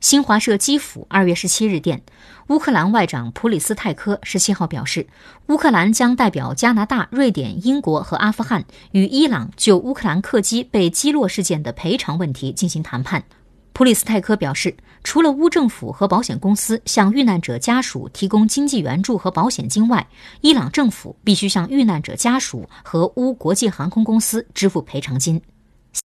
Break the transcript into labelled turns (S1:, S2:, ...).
S1: 新华社基辅二月十七日电乌克兰外长普里斯泰科十七号表示乌克兰将代表加拿大瑞典英国和阿富汗与伊朗就乌克兰客机被击落事件的赔偿问题进行谈判。普里斯泰科表示除了乌政府和保险公司向遇难者家属提供经济援助和保险金外伊朗政府必须向遇难者家属和乌国际航空公司支付赔偿金。